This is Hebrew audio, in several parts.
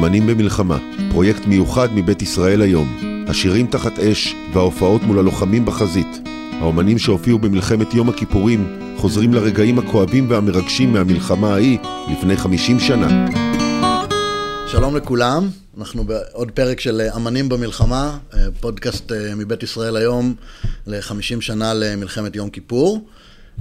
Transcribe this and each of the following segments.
אמנים במלחמה, פרויקט מיוחד מבית ישראל היום. השירים תחת אש וההופעות מול הלוחמים בחזית. האומנים שהופיעו במלחמת יום הכיפורים חוזרים לרגעים הכואבים והמרגשים מהמלחמה ההיא לפני 50 שנה. שלום לכולם, אנחנו בעוד פרק של אמנים במלחמה, פודקאסט מבית ישראל היום ל-50 שנה למלחמת יום כיפור.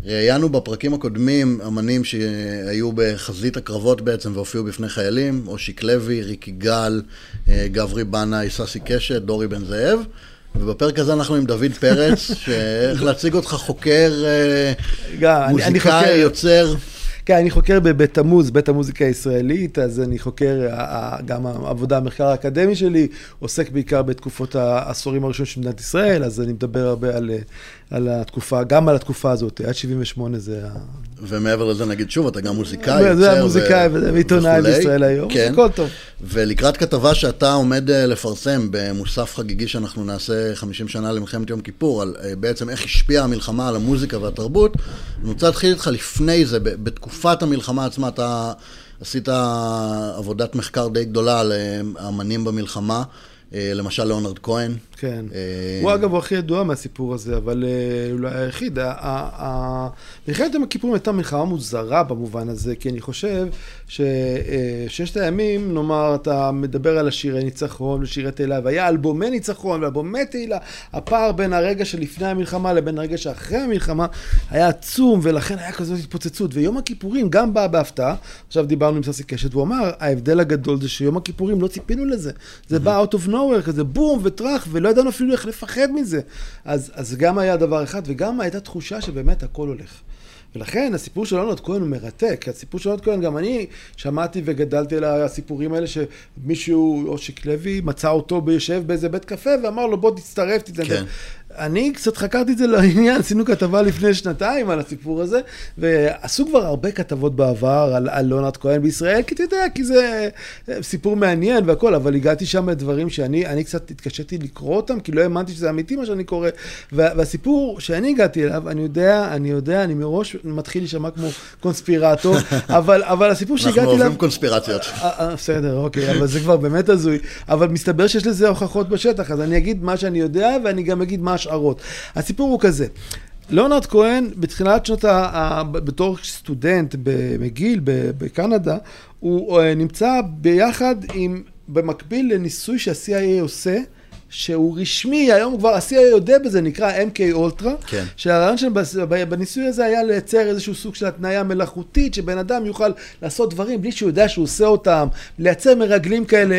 ראיינו בפרקים הקודמים אמנים שהיו בחזית הקרבות בעצם והופיעו בפני חיילים, אושיק לוי, ריקי גל, גברי בנאי, ססי קשת, דורי בן זאב. ובפרק הזה אנחנו עם דוד פרץ, שאיך להציג אותך חוקר, מוזיקאי, יוצר. כן, אני חוקר בבית תמוז, בית המוזיקה הישראלית, אז אני חוקר, גם העבודה, המחקר האקדמי שלי, עוסק בעיקר בתקופות העשורים הראשונים של מדינת ישראל, אז אני מדבר הרבה על, על התקופה, גם על התקופה הזאת, עד 78 זה ה... ומעבר לזה נגיד שוב, אתה גם מוזיקאי, יוצר זה המוזיקאי ועיתונאי בישראל היום, כן. הכל טוב. ולקראת כתבה שאתה עומד לפרסם במוסף חגיגי שאנחנו נעשה 50 שנה למלחמת יום כיפור, על בעצם איך השפיעה המלחמה על המוזיקה והתרבות, אני רוצה להתחיל איתך לפני זה, בתקופת המלחמה עצמה, אתה עשית עבודת מחקר די גדולה על אמנים במלחמה. למשל ליאונרד כהן. כן. הוא אגב, הוא הכי ידוע מהסיפור הזה, אבל אולי היחיד. מלחמת יום הכיפורים הייתה מלחמה מוזרה במובן הזה, כי אני חושב שששת הימים, נאמר, אתה מדבר על השירי ניצחון ושירי תהילה, והיה אלבומי ניצחון ואלבומי תהילה, הפער בין הרגע שלפני המלחמה לבין הרגע שאחרי המלחמה היה עצום, ולכן היה כזאת התפוצצות. ויום הכיפורים גם בא בהפתעה, עכשיו דיברנו עם ססי קשת, והוא אמר, ההבדל הגדול זה שיום הכיפורים לא ציפינו לזה. זה בא out of nowhere, כזה בום וטראח, ולא ידענו אפילו איך לפחד מזה. אז, אז גם היה דבר אחד, וגם הייתה תחושה שבאמת הכל הולך. ולכן הסיפור של ליאונרד כהן הוא מרתק. הסיפור של ליאונרד כהן, גם אני שמעתי וגדלתי על הסיפורים האלה שמישהו, אושיק לוי, מצא אותו יושב באיזה בית קפה ואמר לו בוא תצטרף, תתנדב. כן. אני קצת חקרתי את זה לעניין, עשינו כתבה לפני שנתיים על הסיפור הזה, ועשו כבר הרבה כתבות בעבר על, על כהן בישראל, כי אתה יודע, כי זה סיפור מעניין והכל, אבל הגעתי שם לדברים שאני קצת התקשיתי לקרוא אותם, כי לא האמנתי שזה אמיתי מה שאני קורא, והסיפור שאני הגעתי אליו, אני יודע, אני יודע, אני מראש מתחיל להישמע כמו קונספירטור, אבל, אבל הסיפור שהגעתי אליו... אנחנו אוהבים קונספירציות. בסדר, אוקיי, אבל זה כבר באמת הזוי, אבל מסתבר שיש לזה הוכחות בשטח, אז אני אגיד מה שאני יודע, ואני גם אגיד מה השערות. הסיפור הוא כזה, ליאונרד כהן בתחילת שנות ה... בתור סטודנט במגיל בקנדה, הוא נמצא ביחד עם, במקביל לניסוי שה-CIA עושה, שהוא רשמי, היום כבר ה-CIA יודע בזה, נקרא MK אולטרה, כן. שהרעיון בניסוי הזה היה לייצר איזשהו סוג של התניה מלאכותית, שבן אדם יוכל לעשות דברים בלי שהוא יודע שהוא עושה אותם, לייצר מרגלים כאלה,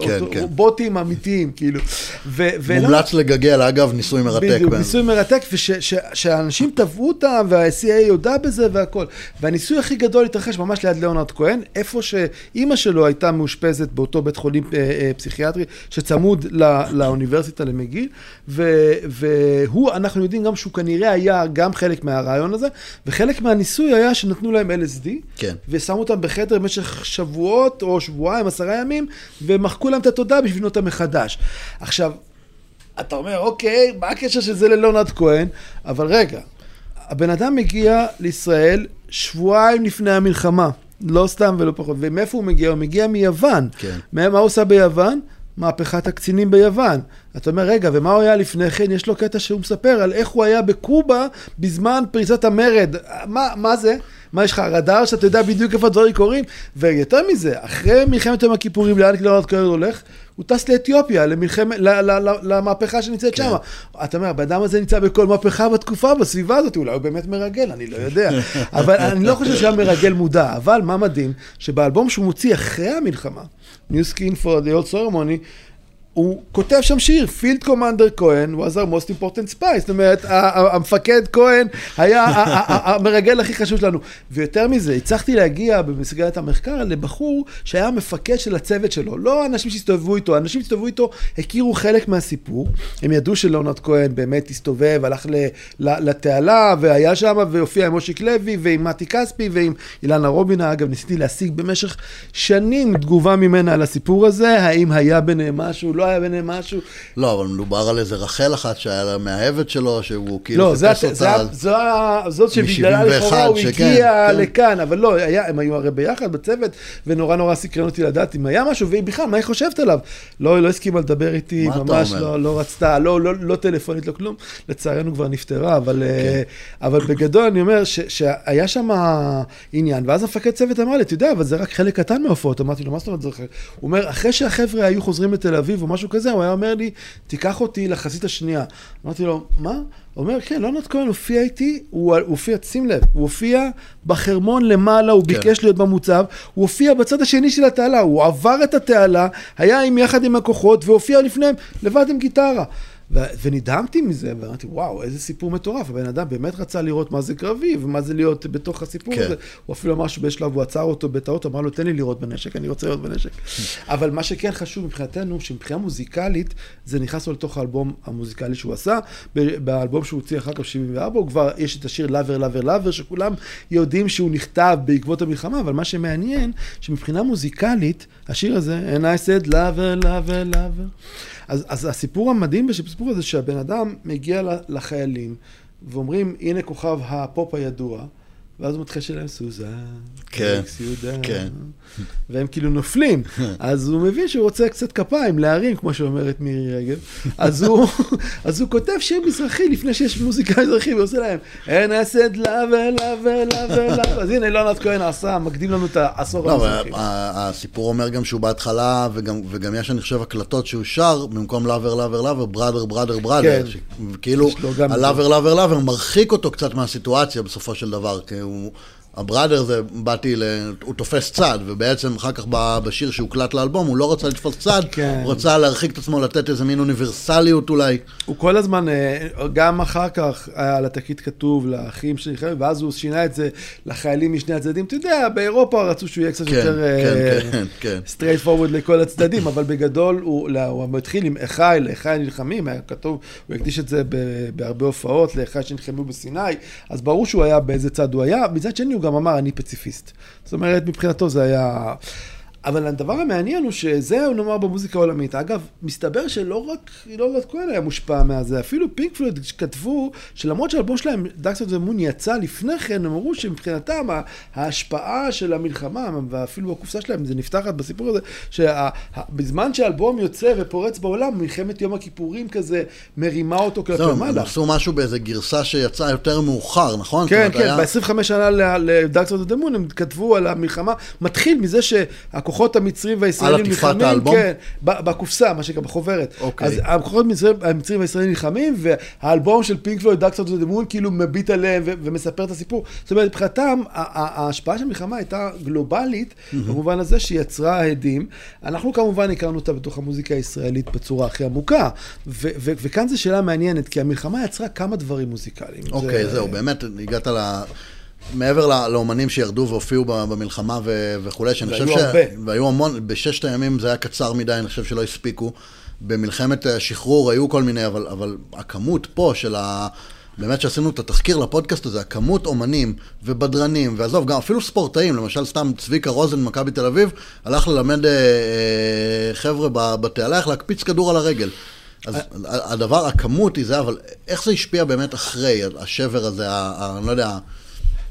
כן, אותו, כן. בוטים אמיתיים, כאילו. ו- מומלץ לגגל, אגב, ניסוי מרתק. בדיוק, בין... ניסוי מרתק, ושאנשים טבעו אותם, וה-CIA יודע בזה והכל. והניסוי הכי גדול התרחש ממש ליד ליאונרד כהן, איפה שאימא שלו הייתה מאושפזת באותו בית חולים אה, אה, פסיכיאטרי, שצמוד ל... לאוניברסיטה למגיל, ו- והוא, אנחנו יודעים גם שהוא כנראה היה גם חלק מהרעיון הזה, וחלק מהניסוי היה שנתנו להם LSD, כן. ושמו אותם בחדר במשך שבועות או שבועיים, עשרה ימים, ומחקו להם את התודעה בשביל לבנות מחדש. עכשיו, אתה אומר, אוקיי, מה הקשר של זה ללאונרד כהן? אבל רגע, הבן אדם מגיע לישראל שבועיים לפני המלחמה. לא סתם ולא פחות. ומאיפה הוא מגיע? הוא מגיע מיוון. כן. מה הוא עושה ביוון? מהפכת הקצינים ביוון. אתה אומר, רגע, ומה הוא היה לפני כן? יש לו קטע שהוא מספר על איך הוא היה בקובה בזמן פריצת המרד. מה, מה זה? מה, יש לך רדאר שאתה יודע בדיוק איפה הדברים קורים? ויותר מזה, אחרי מלחמת יום הכיפורים, לאן ליאונרד כהן הולך? הוא טס לאתיופיה, למלחמת, למהפכה שנמצאת כן. שם. אתה אומר, הבן אדם הזה נמצא בכל מהפכה בתקופה, בסביבה הזאת, אולי הוא באמת מרגל, אני לא יודע. אבל אני לא חושב שהיה מרגל מודע. אבל מה מדהים? שבאלבום שהוא מוציא אחרי המלחמה, New Skin for the Old Ceremony, הוא כותב שם שיר, פילד קומנדר כהן was our most important spy, זאת אומרת, המפקד כהן היה המרגל הכי חשוב שלנו. ויותר מזה, הצלחתי להגיע במסגרת המחקר לבחור שהיה המפקד של הצוות שלו, לא אנשים שהסתובבו איתו, אנשים שהסתובבו איתו הכירו חלק מהסיפור, הם ידעו שלאונרד כהן באמת הסתובב, הלך לתעלה והיה שם והופיע עם מושיק לוי ועם מתי כספי ועם אילנה רובינה, אגב ניסיתי להשיג במשך שנים תגובה ממנה על הסיפור הזה, האם היה ביניהם משהו, לא היה ביניהם משהו. לא, אבל מדובר על איזה רחל אחת שהיה לה מאהבת שלו, שהוא כאילו לא, חיפש אותה. לא, זאת שבגללה לכאורה הוא שכן, הגיע כן. לכאן, אבל לא, היה, הם היו הרי ביחד בצוות, ונורא נורא סקרן אותי לדעת אם היה משהו, והיא בכלל, מה היא חושבת עליו? לא, לא הסכימה לדבר איתי, ממש לא, לא רצתה, לא, לא, לא טלפונית, לא כלום. לצערנו כבר נפטרה, אבל, כן. אה, אבל בגדול אני אומר ש, שהיה שם עניין, ואז המפקד צוות אמר לי, אתה יודע, אבל זה רק חלק קטן מההופעות. אמרתי לו, מה זאת אומרת זה? הוא אומר, אחרי שהחבר'ה היו חוזרים לתל אביב או משהו כזה, הוא היה אומר לי, תיקח אותי לחזית השנייה. אמרתי לו, מה? הוא אומר, כן, לונרד כהן הופיע איתי, הוא הופיע, שים לב, הוא הופיע בחרמון למעלה, הוא כן. ביקש להיות במוצב, הוא הופיע בצד השני של התעלה, הוא עבר את התעלה, היה עם יחד עם הכוחות, והופיע לפניהם לבד עם גיטרה. ו- ונדהמתי מזה, ואמרתי, וואו, איזה סיפור מטורף. הבן אדם באמת רצה לראות מה זה קרבי, ומה זה להיות בתוך הסיפור כן. הזה. הוא אפילו אמר שבשלב הוא עצר אותו בטעות, אמר לו, תן לי לראות בנשק, אני רוצה לראות בנשק. אבל מה שכן חשוב מבחינתנו, שמבחינה מוזיקלית, זה נכנס לו לתוך האלבום המוזיקלי שהוא עשה. באלבום שהוא הוציא אחר כך, 74, הוא כבר, יש את השיר לאבר, לאבר, לאבר, שכולם יודעים שהוא נכתב בעקבות המלחמה, אבל מה שמעניין, שמבחינה מוזיקלית, השיר הזה, and I said לאבר, לאבר, לאבר. אז, אז הסיפור המדהים בסיפור הזה, שהבן אדם מגיע לחיילים, ואומרים, הנה כוכב הפופ הידוע, ואז הוא מתחיל שלהם סוזן, כן, כן. והם כאילו נופלים. אז הוא מבין שהוא רוצה קצת כפיים, להרים, כמו שאומרת מירי רגב. אז הוא, אז הוא כותב שיר מזרחי לפני שיש מוזיקה מזרחי, ועושה להם, אין אסד לאבר, לאבר, לאבר, לאבר. אז הנה, אילונת כהן עשה, מקדים לנו את העשור לא, המזרחי. הסיפור אומר גם שהוא בהתחלה, וגם יש, אני חושב, הקלטות שהוא שר, במקום לאבר, לאבר, לאבר, בראדר, בראדר, בראדר. כאילו, הלאבר, לאבר, לאבר מרחיק אותו קצת מהסיטואציה בסופו של דבר, כי הוא... הבראדר זה, באתי, ל... הוא תופס צד, ובעצם אחר כך בשיר שהוקלט לאלבום, הוא לא רצה לתפוס צד, כן. הוא רצה להרחיק את עצמו, לתת איזה מין אוניברסליות אולי. הוא כל הזמן, אה, גם אחר כך היה על התקליט כתוב לאחים שלי, ואז הוא שינה את זה לחיילים משני הצדדים. אתה יודע, באירופה רצו שהוא יהיה קצת כן, יותר כן, כן, כן. straight forward לכל הצדדים, אבל בגדול הוא, לא, הוא התחיל עם אחי, לאחי הנלחמים, היה כתוב, הוא הקדיש את זה בהרבה הופעות, לאחי שנלחמו בסיני, אז ברור שהוא היה באיזה צד הוא היה. מצד שני, הוא גם אמר, אני פציפיסט. זאת אומרת, מבחינתו זה היה... אבל הדבר המעניין הוא שזה נאמר במוזיקה העולמית. אגב, מסתבר שלא רק לא רק כהן היה מושפע מהזה, אפילו פינק פלויד כתבו שלמרות שהאלבום שלהם, דאקסט ומון יצא לפני כן, הם אמרו שמבחינתם ההשפעה של המלחמה, ואפילו הקופסה שלהם, זה נפתחת בסיפור הזה, שבזמן שהאלבום יוצא ופורץ בעולם, מלחמת יום הכיפורים כזה מרימה אותו כלפי מעלה. הם עשו משהו באיזה גרסה שיצאה יותר מאוחר, נכון? כן, כן, ב-25 שנה לדאקסט ומון הם כתבו על המלחמה, מתחיל מזה שהכוחות הכוחות המצרים והישראלים נלחמים. על עטיפת האלבום? כן, בקופסה, מה שנקרא, בחוברת. אוקיי. אז הכוחות המצרים והישראלים נלחמים, והאלבום של פינק פלויד, Dark Side of the Moon, כאילו מביט עליהם ומספר את הסיפור. זאת אומרת, מבחינתם, ההשפעה של המלחמה הייתה גלובלית, במובן הזה שהיא יצרה הדים. אנחנו כמובן הכרנו אותה בתוך המוזיקה הישראלית בצורה הכי עמוקה. וכאן זו שאלה מעניינת, כי המלחמה יצרה כמה דברים מוזיקליים. אוקיי, זהו, באמת, הגעת ל... מעבר לאומנים שירדו והופיעו במלחמה ו- וכולי, שאני חושב ש... הרבה. והיו המון, בששת הימים זה היה קצר מדי, אני חושב שלא הספיקו. במלחמת השחרור היו כל מיני, אבל, אבל הכמות פה של ה... באמת שעשינו את התחקיר לפודקאסט הזה, הכמות אומנים ובדרנים, ועזוב, גם אפילו ספורטאים, למשל סתם צביקה רוזן ממכבי תל אביב, הלך ללמד אה, אה, חבר'ה בתעלה איך להקפיץ כדור על הרגל. אז אה. הדבר, הכמות היא זה, אבל איך זה השפיע באמת אחרי השבר הזה, אני לא יודע...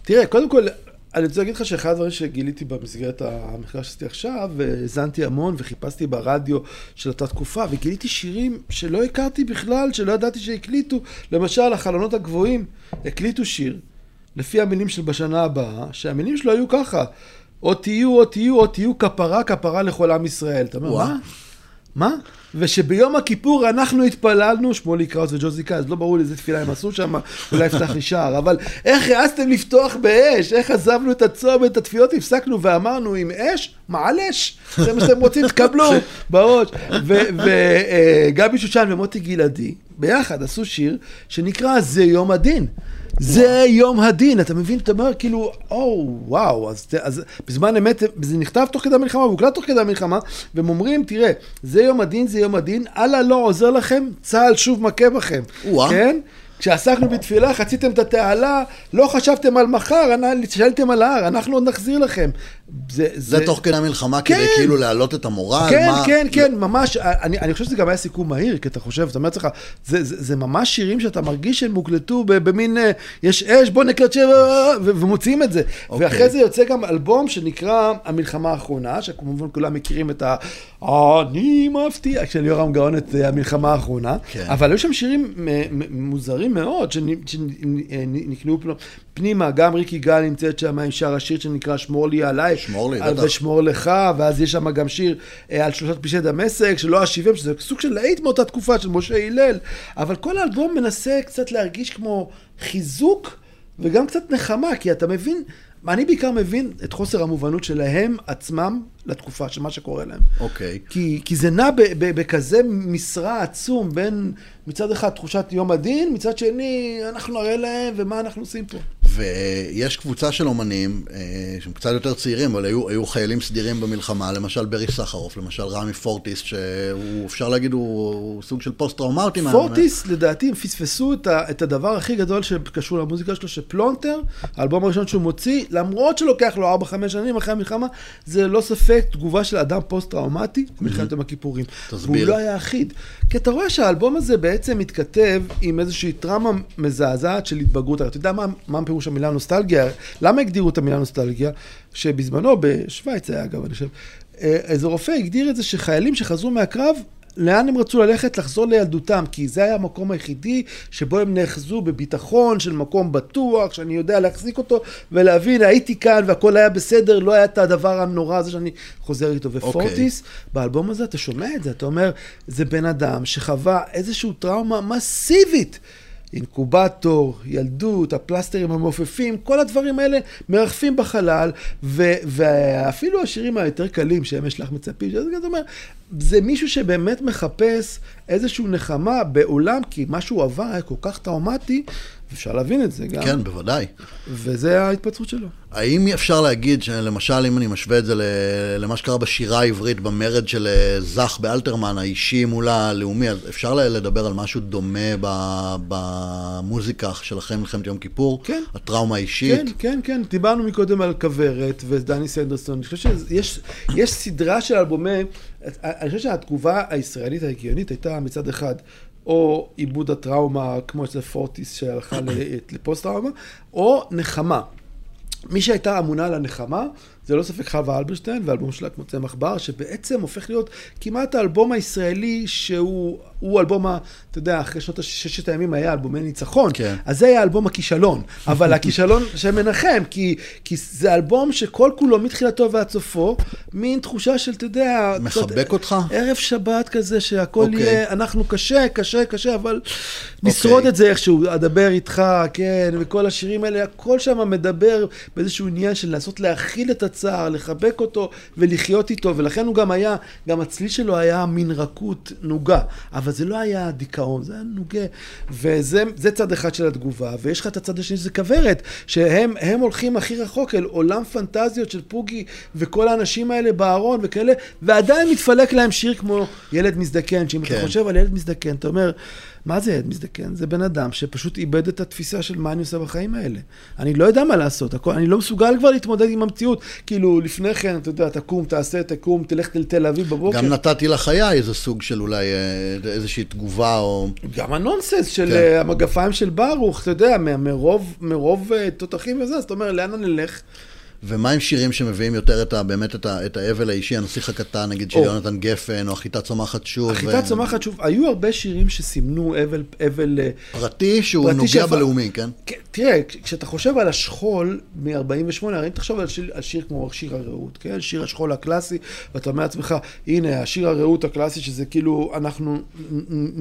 תראה, קודם כל, אני רוצה להגיד לך שאחד הדברים שגיליתי במסגרת המחקר שעשיתי עכשיו, האזנתי המון וחיפשתי ברדיו של אותה תקופה, וגיליתי שירים שלא הכרתי בכלל, שלא ידעתי שהקליטו. למשל, החלונות הגבוהים הקליטו שיר, לפי המילים של בשנה הבאה, שהמילים שלו היו ככה, או תהיו, או תהיו, או תהיו כפרה, כפרה לכל עם ישראל. אתה אומר, מה? מה? ושביום הכיפור אנחנו התפללנו, שמואלי קראוס וג'וזי קאז, לא ברור לי איזה תפילה הם עשו שם, אולי יפתח לי שער, אבל איך העזתם לפתוח באש? איך עזבנו את הצום, את התפילות, הפסקנו ואמרנו עם אש, מעלש, זה מה שאתם רוצים, תקבלו בראש. וגבי שושן ומוטי גלעדי, ביחד עשו שיר שנקרא זה יום הדין. זה יום הדין, אתה מבין? אתה אומר כאילו, או, וואו, אז, אז בזמן אמת, זה נכתב תוך כדי המלחמה, והוקלט תוך כדי המלחמה, והם אומרים, תראה, זה יום הדין, זה יום הדין, אללה לא עוזר לכם, צה"ל שוב מכה בכם. וואו. כן? כשעסקנו בתפילה, חציתם את התעלה, לא חשבתם על מחר, שאלתם על ההר, אנחנו עוד נחזיר לכם. זה, זה... זה תוך כדי המלחמה, כן. כדי כאילו להעלות את המורל? כן, מה... כן, כן, ממש. אני, אני חושב שזה גם היה סיכום מהיר, כי אתה חושב, אתה אומר לעצמך, זה, זה, זה ממש שירים שאתה מרגיש שהם הוקלטו במין, אה, יש אש, בוא נקלט שבע, ומוציאים את זה. אוקיי. ואחרי זה יוצא גם אלבום שנקרא המלחמה האחרונה, שכמובן כולם מכירים את ה... אני מבטיח, של יורם גאון את אה, המלחמה האחרונה. כן. אבל היו שם שירים מוזרים מאוד, שנקנו פנימה, גם ריקי גל נמצאת שם עם שר השיר שנקרא שמור לי עליי. שמור לי, בטח. ושמור לך, ואז יש שם גם שיר אה, על שלושת פשעי דמשק, שלא אשיבם, שזה סוג של להיט מאותה תקופה של משה הלל. אבל כל האלבום מנסה קצת להרגיש כמו חיזוק וגם קצת נחמה, כי אתה מבין, אני בעיקר מבין את חוסר המובנות שלהם עצמם לתקופה של מה שקורה להם. אוקיי. Okay. כי, כי זה נע בכזה משרה עצום בין מצד אחד תחושת יום הדין, מצד שני אנחנו נראה להם ומה אנחנו עושים פה. ויש קבוצה של אומנים אה, שהם קצת יותר צעירים, אבל היו, היו חיילים סדירים במלחמה, למשל ברי סחרוף, למשל רמי פורטיס, שהוא אפשר להגיד הוא, הוא סוג של פוסט-טראומטי. פורטיס, מה... לדעתי, הם פספסו את, ה, את הדבר הכי גדול שקשור למוזיקה שלו, שפלונטר, האלבום הראשון שהוא מוציא, למרות שלוקח לו 4-5 שנים אחרי המלחמה, זה לא ספק תגובה של אדם פוסט-טראומטי, מלחמת יום הכיפורים. תסביר. והוא לא היה אחיד. כי אתה רואה שהאלבום הזה בעצם מתכתב עם איזושהי טראומה מזעזעת של התבגרות. אתה יודע מה, מה פירוש המילה נוסטלגיה? למה הגדירו את המילה נוסטלגיה? שבזמנו, בשוויץ היה אגב, אני חושב, אה, איזה רופא הגדיר את זה שחיילים שחזרו מהקרב לאן הם רצו ללכת? לחזור לילדותם, כי זה היה המקום היחידי שבו הם נאחזו בביטחון של מקום בטוח, שאני יודע להחזיק אותו ולהבין, הייתי כאן והכל היה בסדר, לא היה את הדבר הנורא הזה שאני חוזר איתו. אוקיי. ופורטיס, okay. באלבום הזה אתה שומע את זה, אתה אומר, זה בן אדם שחווה איזושהי טראומה מסיבית. אינקובטור, ילדות, הפלסטרים המעופפים, כל הדברים האלה מרחפים בחלל, ו- ואפילו השירים היותר קלים, שהם יש לך מצפים, זאת אומרת, זה מישהו שבאמת מחפש איזושהי נחמה בעולם, כי מה שהוא עבר היה כל כך טראומטי, אפשר להבין את זה גם. כן, בוודאי. וזה ההתפתחות שלו. האם אפשר להגיד שלמשל, אם אני משווה את זה למה שקרה בשירה העברית, במרד של אה, זך באלתרמן, האישי מול הלאומי, אז אפשר לדבר על משהו דומה במוזיקה של אחרי מלחמת יום כיפור? כן. הטראומה האישית? כן, כן, כן. דיברנו מקודם על כוורת ודני סנדרסון. אני חושב שיש סדרה של אלבומי... אני חושב שהתגובה הישראלית ההגיונית הייתה מצד אחד או עיבוד הטראומה כמו אצל פורטיס שהלכה לפוסט טראומה, או נחמה. מי שהייתה אמונה על הנחמה זה לא ספק חווה אלברשטיין והאלבום שלה כמו צמח בר, שבעצם הופך להיות כמעט האלבום הישראלי שהוא אלבום, ה, אתה יודע, אחרי שנות ששת הימים היה אלבומי ניצחון, כן. אז זה היה אלבום הכישלון, אבל הכישלון של מנחם, כי, כי זה אלבום שכל כולו מתחילתו ועד סופו, מין תחושה של, אתה יודע, מחבק קצת, אותך? ערב שבת כזה, שהכל okay. אוקיי. יהיה, אנחנו קשה, קשה, קשה, אבל okay. נשרוד אוקיי. את זה איכשהו, אדבר איתך, כן, וכל השירים האלה, הכל שם מדבר באיזשהו עניין של לנסות להכיל את הצער, לחבק אותו ולחיות איתו, ולכן הוא גם היה, גם הצליל שלו היה מין רכות נוגה, אבל זה לא היה דיכאון, זה היה נוגה, וזה צד אחד של התגובה, ויש לך את הצד השני שזה כוורת, שהם הולכים הכי רחוק אל עולם פנטזיות של פוגי וכל האנשים האלה בארון וכאלה, ועדיין מתפלק להם שיר כמו ילד מזדקן, שאם כן. אתה חושב על ילד מזדקן, אתה אומר... מה זה ילד מזדקן? זה בן אדם שפשוט איבד את התפיסה של מה אני עושה בחיים האלה. אני לא יודע מה לעשות, הכל, אני לא מסוגל כבר להתמודד עם המציאות. כאילו, לפני כן, אתה יודע, תקום, תעשה, תקום, תלך לתל אביב בבוקר. גם נתתי לחיי איזה סוג של אולי אה, איזושהי תגובה או... גם הנונסנס של כן. אה, המגפיים של ברוך, אתה יודע, מרוב, מרוב אה, תותחים וזה, אז אתה אומר, לאן אני אלך? ומה עם שירים שמביאים יותר את ה, באמת את, ה, את האבל האישי, הנסיך הקטן, נגיד של יונתן גפן, או החיטה צומחת שוב? החיטה ו... צומחת שוב, היו הרבה שירים שסימנו אבל... אבל אה, פרטי שהוא פרטי נוגע שפ... בלאומי, כן? כן? תראה, כשאתה חושב על השכול מ-48, הרי אם תחשוב על שיר, על שיר כמו שיר הרעות, כן? שיר השכול הקלאסי, ואתה אומר לעצמך, הנה, השיר הרעות הקלאסי, שזה כאילו, אנחנו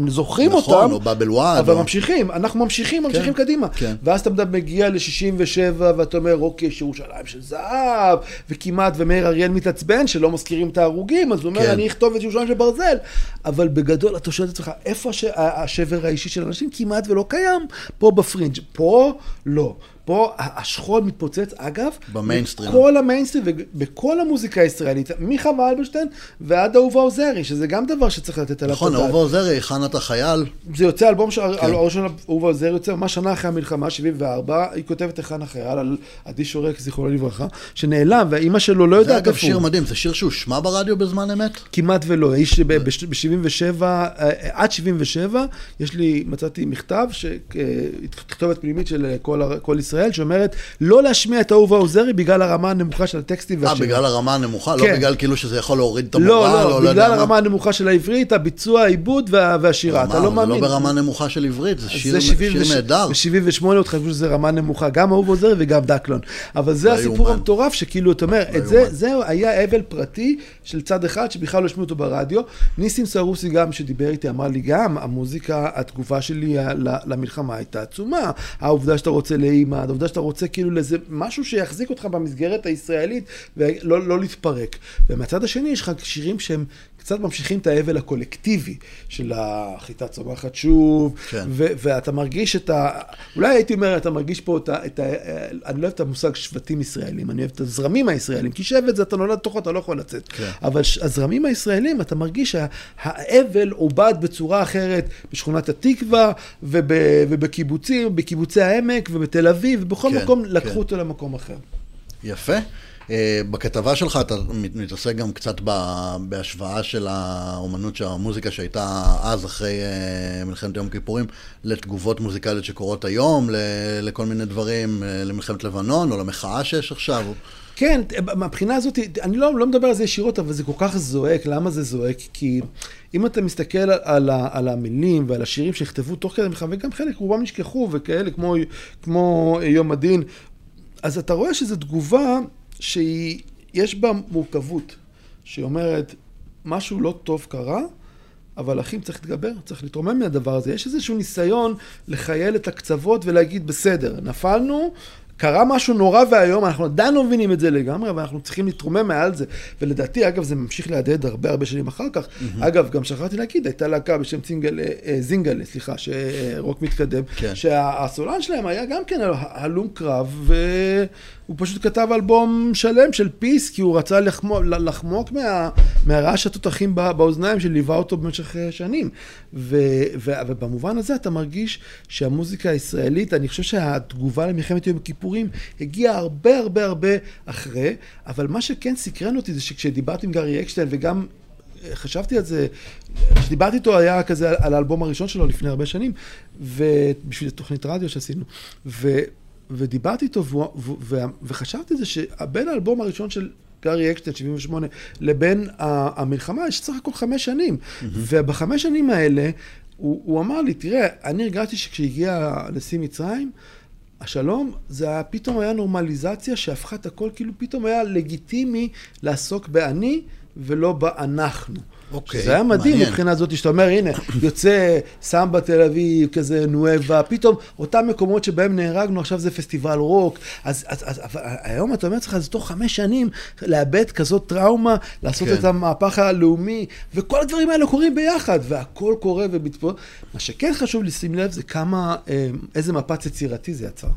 זוכרים נכון, אותם. נכון, או באבל וואד. אבל או... ממשיכים, אנחנו ממשיכים, ממשיכים כן, קדימה. כן. ואז אתה מגיע ל-67, ואתה אומר, אוקיי, שירושלים של זהב, וכמעט, ומאיר אריאל מתעצבן שלא מזכירים את ההרוגים, אז הוא אומר, כן. אני אכתוב את ירושלים של ברזל. אבל בגדול, אתה שואל את עצמך, איפה הש... השבר האישי של אנשים כמעט ולא קיים? פה בפרינג'. פה, לא. פה השכול מתפוצץ, אגב, במיינסטרים. בכל המיינסטרים ובכל המוזיקה הישראלית, מחווה אלברשטיין ועד אהובה עוזרי, שזה גם דבר שצריך לתת עליו נכון, אהובה עוזרי, חנת החייל. זה יוצא אלבום כן. אהובה עוזרי, יוצא ממש שנה אחרי המלחמה, 74, היא כותבת היכן החייל על עדי שורק, זיכרונו לברכה, שנעלם, ואימא שלו לא יודעת איפה הוא. זה אגב שיר מדהים, זה שיר שהושמע ברדיו בזמן אמת? כמעט ולא, איש ב-77, עד 77, יש לי, מצאתי מכתב, כתובת פנימית של כל ישראל, שאומרת לא להשמיע את אהובה עוזרי בגלל הרמה הנמוכה של הטקסטים. אה, בגלל הרמה הנמוכה? לא כן. בגלל כאילו שזה יכול להוריד את המורה? לא, לא, לא בגלל הרמה הנמוכה של העברית, הביצוע, העיבוד והשירה. אתה לא מאמין. זה לא ברמה נמוכה של עברית, זה שיר נהדר. ב-78 עוד חשבו שזה רמה נמוכה, גם אהובה עוזרי וגם דקלון. אבל זה הסיפור המטורף, שכאילו, אתה אומר, זה היה אבל פרטי של צד אחד, שבכלל לא השמיעו אותו ברדיו. ניסים סרוסי גם, שדיבר איתי, אמר לי גם, המוזיקה, התגובה שלי למלחמה הייתה עצומה. העובדה שאתה רוצה לאימא, העובדה שאתה רוצה כאילו לזה, משהו שיחזיק אותך במסגרת הישראלית ולא לא להתפרק. ומהצד השני יש לך שירים שהם קצת ממשיכים את האבל הקולקטיבי של החיטה צומחת שוב, כן. ו- ואתה מרגיש את ה... אולי הייתי אומר, אתה מרגיש פה את ה... את ה... אני לא אוהב את המושג שבטים ישראלים, אני אוהב את הזרמים הישראלים, כי שבט זה אתה נולד תוכו, אתה לא יכול לצאת. כן. אבל הזרמים הישראלים, אתה מרגיש שהאבל עובד בצורה אחרת בשכונת התקווה, וב... ובקיבוצים, בקיבוצי העמק, ובתל אביב, ובכל כן, מקום לקחו כן. אותו למקום אחר. יפה. אה, בכתבה שלך אתה מתעסק גם קצת בהשוואה של האומנות של המוזיקה שהייתה אז, אחרי אה, מלחמת יום כיפורים, לתגובות מוזיקליות שקורות היום, לכל מיני דברים, אה, למלחמת לבנון או למחאה שיש עכשיו. כן, מהבחינה הזאת, אני לא, לא מדבר על זה ישירות, אבל זה כל כך זועק. למה זה זועק? כי אם אתה מסתכל על, על המילים ועל השירים שנכתבו תוך כדי מלחמה, וגם חלק רובם נשכחו, וכאלה כמו, כמו יום הדין, אז אתה רואה שזו תגובה שיש בה מורכבות, שהיא אומרת, משהו לא טוב קרה, אבל אחים צריך להתגבר, צריך להתרומם מהדבר הזה. יש איזשהו ניסיון לחייל את הקצוות ולהגיד, בסדר, נפלנו, קרה משהו נורא ואיום, אנחנו עדיין לא מבינים את זה לגמרי, אבל אנחנו צריכים להתרומם מעל זה. ולדעתי, אגב, זה ממשיך להדהד הרבה הרבה שנים אחר כך. Mm-hmm. אגב, גם שכחתי להגיד, הייתה להקה בשם צינגל, אה, זינגלה, סליחה, שרוק מתקדם, כן. שהסולן שלהם היה גם כן הלום קרב, והוא פשוט כתב אלבום שלם של פיס, כי הוא רצה לחמוק, לחמוק מה, מהרעש התותחים באוזניים שליווה אותו במשך אה, שנים. ו, ו, ובמובן הזה אתה מרגיש שהמוזיקה הישראלית, אני חושב שהתגובה למלחמת יום כיפור, סיפורים הגיע הרבה הרבה הרבה אחרי, אבל מה שכן סקרן אותי זה שכשדיברתי עם גארי אקשטיין וגם אה, חשבתי על זה, כשדיברתי איתו היה כזה על האלבום הראשון שלו לפני הרבה שנים, ובשביל תוכנית רדיו שעשינו, ו, ודיברתי איתו וחשבתי על זה שבין האלבום הראשון של גארי אקשטיין, 78, לבין המלחמה יש סך הכל חמש שנים. ובחמש שנים האלה, הוא, הוא אמר לי, תראה, אני הרגשתי שכשהגיע נשיא מצרים, השלום, זה היה, פתאום היה נורמליזציה שהפכה את הכל, כאילו פתאום היה לגיטימי לעסוק באני ולא באנחנו. אוקיי, זה היה מדהים מבחינה זאת, שאתה אומר, הנה, יוצא סמבה תל אביב, כזה נואבה, פתאום אותם מקומות שבהם נהרגנו, עכשיו זה פסטיבל רוק. אז, אז, אז היום אתה אומר לך, זה תוך חמש שנים לאבד כזאת טראומה, לעשות כן. את המהפך הלאומי, וכל הדברים האלה קורים ביחד, והכל קורה ומתפוצץ. מה שכן חשוב לשים לב זה כמה, אה, איזה מפץ יצירתי זה יצר.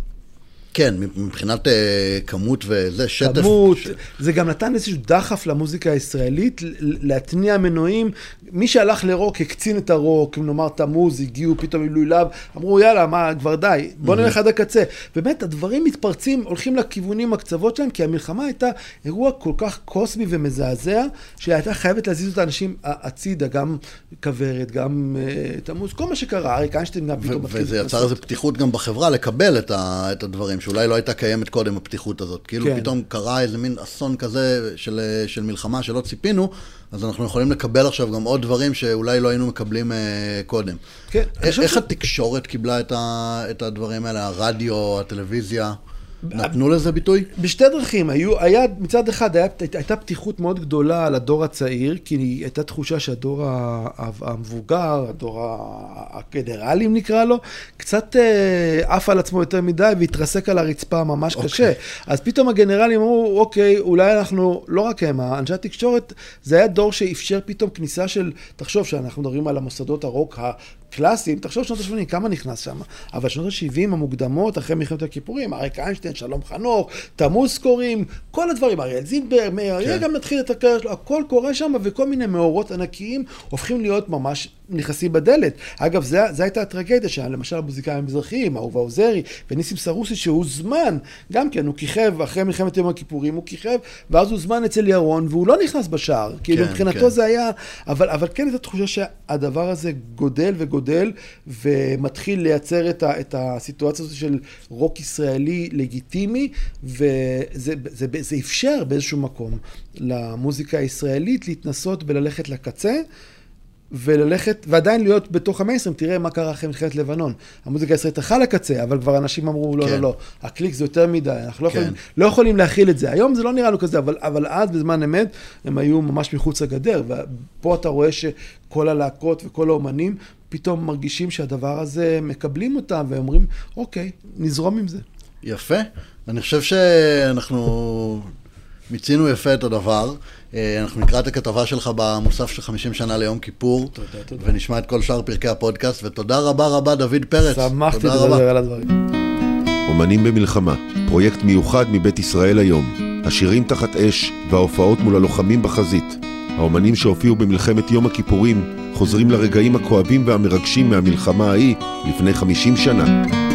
כן, מבחינת uh, כמות וזה, שטף. כמות, ש... זה גם נתן איזשהו דחף למוזיקה הישראלית, להתניע מנועים. מי שהלך לרוק הקצין את הרוק, אם נאמר תמוז, הגיעו פתאום עילוי להב, אמרו יאללה, מה, כבר די, בוא נלך עד הקצה. באמת, הדברים מתפרצים, הולכים לכיוונים, הקצוות שלהם, כי המלחמה הייתה אירוע כל כך קוסמי ומזעזע, שהייתה חייבת להזיז את האנשים הצידה, גם כוורת, גם uh, תמוז, כל מה שקרה, אריק איינשטיין גם פתאום... וזה יצר איזו פתיחות גם בחברה לקבל את, ה, את הדברים. שלהם, שאולי לא הייתה קיימת קודם הפתיחות הזאת. כאילו כן. פתאום קרה איזה מין אסון כזה של, של מלחמה שלא ציפינו, אז אנחנו יכולים לקבל עכשיו גם עוד דברים שאולי לא היינו מקבלים uh, קודם. כן. איך, איך ש... התקשורת קיבלה את, ה, את הדברים האלה, הרדיו, הטלוויזיה? נתנו לזה ביטוי? בשתי דרכים. היו, היה, מצד אחד היה, הייתה פתיחות מאוד גדולה על הדור הצעיר, כי הייתה תחושה שהדור המבוגר, הדור הגנרלים נקרא לו, קצת אה, עף על עצמו יותר מדי והתרסק על הרצפה ממש אוקיי. קשה. אז פתאום הגנרלים אמרו, אוקיי, אולי אנחנו, לא רק הם, אנשי התקשורת, זה היה דור שאפשר פתאום כניסה של, תחשוב שאנחנו מדברים על המוסדות הרוק קלאסיים, תחשוב שנות ה-80, כמה נכנס שם? אבל שנות ה-70 המוקדמות, אחרי מלחמת הכיפורים, אריק איינשטיין, שלום חנוך, תמוז קוראים, כל הדברים, אריאל זינבר, מאיר כן. גם מתחיל את הקריירה שלו, הכל קורה שם, וכל מיני מאורות ענקיים הופכים להיות ממש נכנסים בדלת. אגב, זו הייתה הטרגדיה שלהם, למשל המוזיקאים המזרחיים, אהובה עוזרי וניסים סרוסי, שהוזמן, גם כן, הוא כיכב אחרי מלחמת יום הכיפורים, הוא כיכב, ואז הוזמן אצל ירון, והוא לא נכנס בשער. כן, כאילו, מבחינתו כן. זה היה, אבל, אבל כן הייתה תחושה שהדבר הזה גודל וגודל, ומתחיל לייצר את, ה, את הסיטואציה הזאת של רוק ישראלי לגיטימי, וזה זה, זה, זה אפשר באיזשהו מקום למוזיקה הישראלית להתנסות וללכת לקצה. וללכת, ועדיין להיות בתוך המיינסטרים, תראה מה קרה אחרי מלחמת לבנון. המוזיקה הישראלית הלכה לקצה, אבל כבר אנשים אמרו, לא, לא כן. לא, לא, הקליק זה יותר מדי, אנחנו לא, כן. יכולים, לא יכולים להכיל את זה. היום זה לא נראה לנו כזה, אבל, אבל אז, בזמן אמת, הם היו ממש מחוץ לגדר, ופה אתה רואה שכל הלהקות וכל האומנים פתאום מרגישים שהדבר הזה, מקבלים אותם, ואומרים, אוקיי, נזרום עם זה. יפה. אני חושב שאנחנו מיצינו יפה את הדבר. אה, אנחנו נקרא את הכתבה שלך במוסף של 50 שנה ליום כיפור. תודה, תודה. ונשמע את כל שאר פרקי הפודקאסט, ותודה רבה רבה דוד פרץ. שמחתי לדבר על הדברים. אומנים במלחמה, פרויקט מיוחד מבית ישראל היום. השירים תחת אש וההופעות מול הלוחמים בחזית. האומנים שהופיעו במלחמת יום הכיפורים חוזרים לרגעים הכואבים והמרגשים מהמלחמה ההיא לפני 50 שנה.